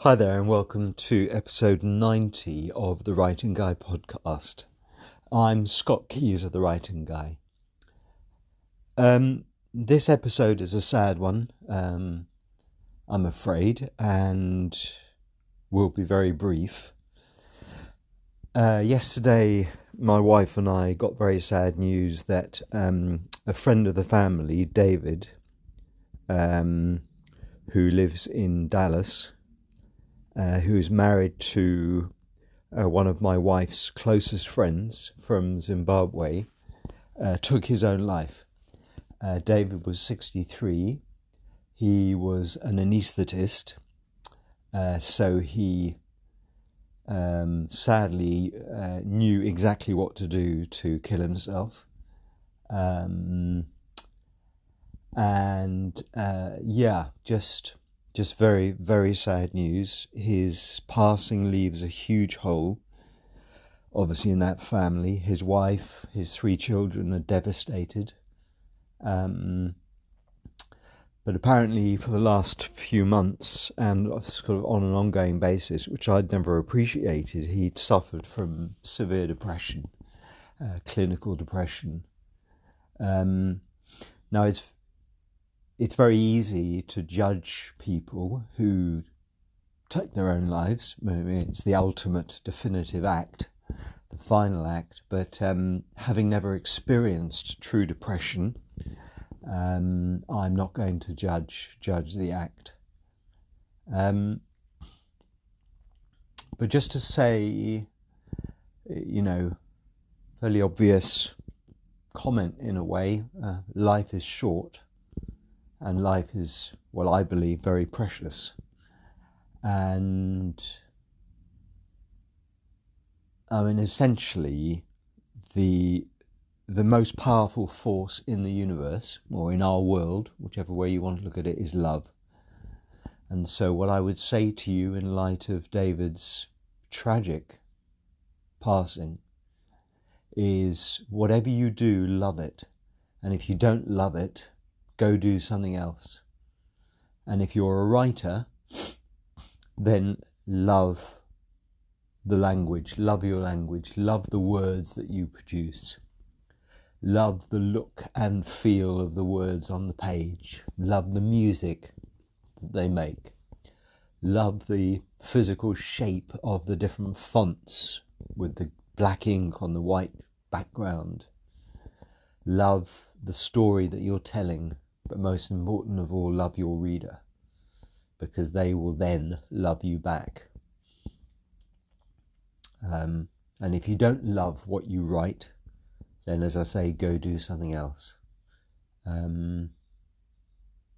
Hi there, and welcome to episode 90 of the Writing Guy podcast. I'm Scott Keys of the Writing Guy. Um, this episode is a sad one, um, I'm afraid, and will be very brief. Uh, yesterday, my wife and I got very sad news that um, a friend of the family, David, um, who lives in Dallas, uh, who's married to uh, one of my wife's closest friends from Zimbabwe, uh, took his own life. Uh, David was 63. He was an anaesthetist, uh, so he um, sadly knew exactly what to do to kill himself. Um, and yeah, just just very, very sad news. His passing leaves a huge hole, obviously, in that family. His wife, his three children are devastated. Um, but apparently, for the last few months and sort of on an ongoing basis, which I'd never appreciated, he'd suffered from severe depression, uh, clinical depression. Um, now, it's it's very easy to judge people who take their own lives. It's the ultimate definitive act, the final act. But um, having never experienced true depression, um, I'm not going to judge judge the act. Um, but just to say, you know, fairly obvious comment in a way, uh, life is short and life is, well, I believe, very precious. And I mean, essentially, the the most powerful force in the universe, or in our world, whichever way you want to look at it, is love. And so, what I would say to you in light of David's tragic passing is whatever you do, love it. And if you don't love it, go do something else. And if you're a writer, then love the language, love your language, love the words that you produce, love the look and feel of the words on the page, love the music that they make, love the physical shape of the different fonts with the black ink on the white background, love the story that you're telling but most important of all, love your reader because they will then love you back. Um, and if you don't love what you write, then as I say, go do something else. Um,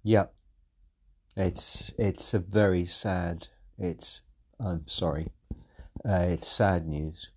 yeah, it's it's a very sad. It's I'm sorry, uh, it's sad news.